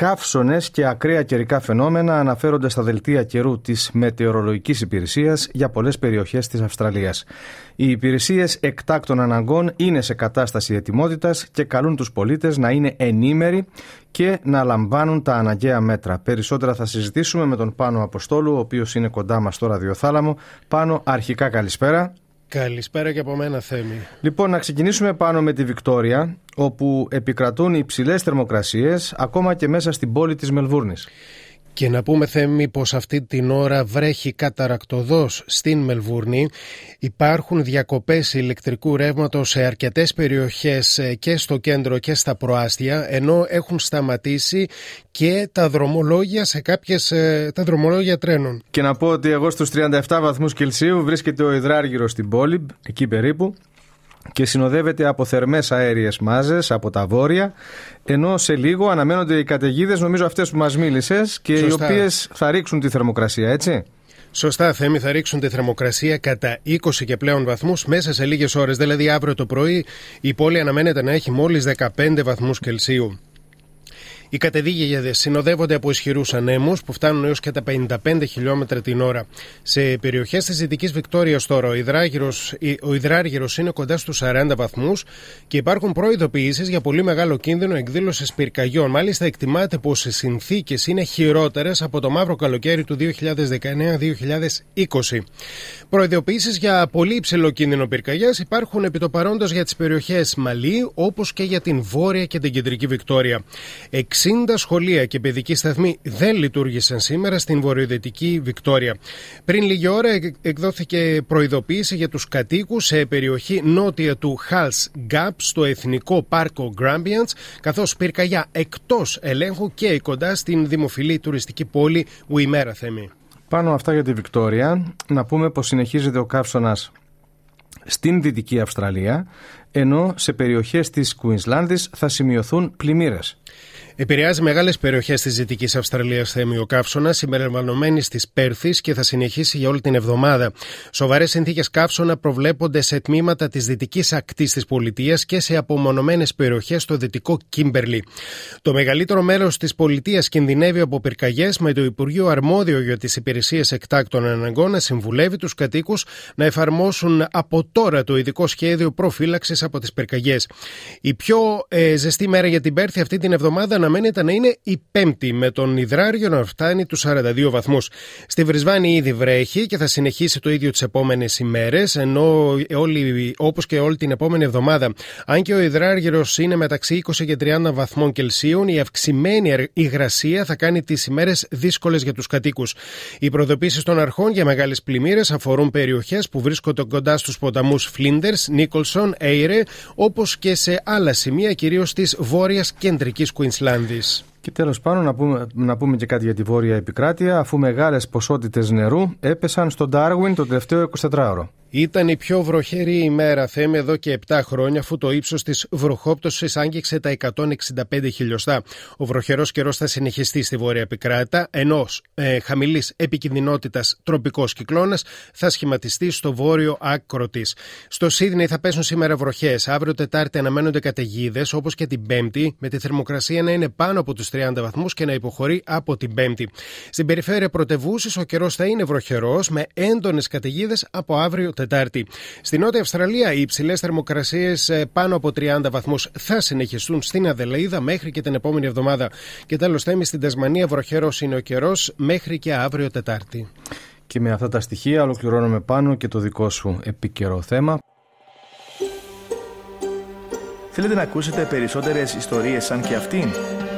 Καύσονες και ακραία καιρικά φαινόμενα αναφέρονται στα δελτία καιρού της Μετεωρολογικής Υπηρεσίας για πολλές περιοχές της Αυστραλίας. Οι υπηρεσίες εκτάκτων αναγκών είναι σε κατάσταση ετοιμότητας και καλούν τους πολίτες να είναι ενήμεροι και να λαμβάνουν τα αναγκαία μέτρα. Περισσότερα θα συζητήσουμε με τον Πάνο Αποστόλου, ο οποίος είναι κοντά μας στο ραδιοθάλαμο. Πάνο, αρχικά καλησπέρα. Καλησπέρα και από μένα Θέμη. Λοιπόν, να ξεκινήσουμε πάνω με τη Βικτόρια, όπου επικρατούν υψηλές θερμοκρασίες ακόμα και μέσα στην πόλη της Μελβούρνης. Και να πούμε Θέμη πως αυτή την ώρα βρέχει καταρακτοδός στην Μελβούρνη. Υπάρχουν διακοπές ηλεκτρικού ρεύματος σε αρκετές περιοχές ε, και στο κέντρο και στα προάστια ενώ έχουν σταματήσει και τα δρομολόγια σε κάποιες ε, τα δρομολόγια τρένων. Και να πω ότι εγώ στους 37 βαθμούς Κελσίου βρίσκεται ο υδράργυρος στην πόλη, εκεί περίπου και συνοδεύεται από θερμές αέριες μάζες από τα βόρεια ενώ σε λίγο αναμένονται οι καταιγίδες, νομίζω αυτές που μας μίλησες και οι οποίες θα ρίξουν τη θερμοκρασία, έτσι. Σωστά, Θέμη, θα ρίξουν τη θερμοκρασία κατά 20 και πλέον βαθμούς μέσα σε λίγες ώρες. Δηλαδή, αύριο το πρωί η πόλη αναμένεται να έχει μόλις 15 βαθμούς Κελσίου. Οι κατεδίγεδε συνοδεύονται από ισχυρούς ανέμους που φτάνουν έως και τα 55 χιλιόμετρα την ώρα. Σε περιοχές της Δυτικής Βικτόριας τώρα, ο υδράργυρος είναι κοντά στους 40 βαθμούς και υπάρχουν προειδοποιήσεις για πολύ μεγάλο κίνδυνο εκδήλωσης πυρκαγιών. Μάλιστα, εκτιμάται πως οι συνθήκες είναι χειρότερες από το μαύρο καλοκαίρι του 2019-2020. Προειδοποιήσεις για πολύ υψηλό κίνδυνο πυρκαγιάς υπάρχουν επί το παρόντος για τις περιοχές Μαλή, όπως και για την Βόρεια και την Κεντρική Βικτόρια. 60 σχολεία και παιδικοί σταθμοί δεν λειτουργήσαν σήμερα στην βορειοδυτική Βικτόρια. Πριν λίγη ώρα εκδόθηκε προειδοποίηση για τους κατοίκους σε περιοχή νότια του Hals Gap στο Εθνικό Πάρκο Grambians, καθώς πυρκαγιά εκτός ελέγχου και κοντά στην δημοφιλή τουριστική πόλη Ουιμέρα Θέμη. Πάνω αυτά για τη Βικτόρια, να πούμε πως συνεχίζεται ο καύσωνας στην Δυτική Αυστραλία, ενώ σε περιοχές της Κουινσλάνδης θα σημειωθούν πλημμύρες. Επηρεάζει μεγάλες περιοχές της Δυτικής Αυστραλίας θέμη ο καύσωνας, συμπεριλαμβανομένης της Πέρθης και θα συνεχίσει για όλη την εβδομάδα. Σοβαρές συνθήκες καύσωνα προβλέπονται σε τμήματα της δυτικής ακτής της πολιτείας και σε απομονωμένες περιοχές στο δυτικό Κίμπερλι. Το μεγαλύτερο μέρος της πολιτείας κινδυνεύει από πυρκαγιές, με το Υπουργείο Αρμόδιο για τις Υπηρεσίες Εκτάκτων Αναγκών να συμβουλεύει τους κατοίκους να εφαρμόσουν από τώρα το ειδικό σχέδιο προφύλαξης από τις πυρκαγιές. Η πιο ε, ζεστή μέρα για την Πέρθη αυτή την εβδομάδα αναμένεται να είναι η πέμπτη, με τον υδράριο να φτάνει τους 42 βαθμούς. Στη Βρισβάνη ήδη βρέχει και θα συνεχίσει το ίδιο τις επόμενες ημέρες, ενώ όπως και όλη την επόμενη εβδομάδα. Αν και ο υδράργυρο είναι μεταξύ 20 και 30 βαθμών Κελσίων, η αυξημένη υγρασία θα κάνει τις ημέρες δύσκολες για τους κατοίκους. Οι προδοποίησει των αρχών για μεγάλες πλημμύρες αφορούν περιοχές που βρίσκονται κοντά στους ποταμούς Φλίντερς, Νίκολσον, Έιρε, όπως και σε άλλα σημεία, κυρίως της βόρειας κεντρικής Κουίνσλαντ. This. Και τέλος πάνω να πούμε, να πούμε και κάτι για τη βόρεια επικράτεια, αφού μεγάλες ποσότητες νερού έπεσαν στον Ντάρουιν το τελευταίο 24ωρο. Ήταν η πιο βροχερή ημέρα, θέμε, εδώ και 7 χρόνια, αφού το ύψος της βροχόπτωσης άγγιξε τα 165 χιλιοστά. Ο βροχερός καιρός θα συνεχιστεί στη βόρεια επικράτα, ενώ ε, χαμηλής επικινδυνότητας τροπικός κυκλώνας θα σχηματιστεί στο βόρειο άκρο της. Στο Σίδνεϊ θα πέσουν σήμερα βροχές. Αύριο Τετάρτη αναμένονται καταιγίδες, όπως και την Πέμπτη, με τη θερμοκρασία να είναι πάνω από τους 30 βαθμούς και να υποχωρεί από την Πέμπτη. Στην περιφέρεια πρωτευούση ο καιρός θα είναι βροχερός, με έντονες καταιγίδες από αύριο Τετάρτη. Στη Νότια Αυστραλία οι υψηλές θερμοκρασίες ε, πάνω από 30 βαθμούς θα συνεχιστούν στην Αδελαίδα μέχρι και την επόμενη εβδομάδα. Και τέλος, θέμη στην Τεσμανία βροχερός είναι ο καιρός μέχρι και αύριο Τετάρτη. Και με αυτά τα στοιχεία ολοκληρώνουμε πάνω και το δικό σου επίκαιρο θέμα. Θέλετε να ακούσετε περισσότερες ιστορίες σαν και αυτήν;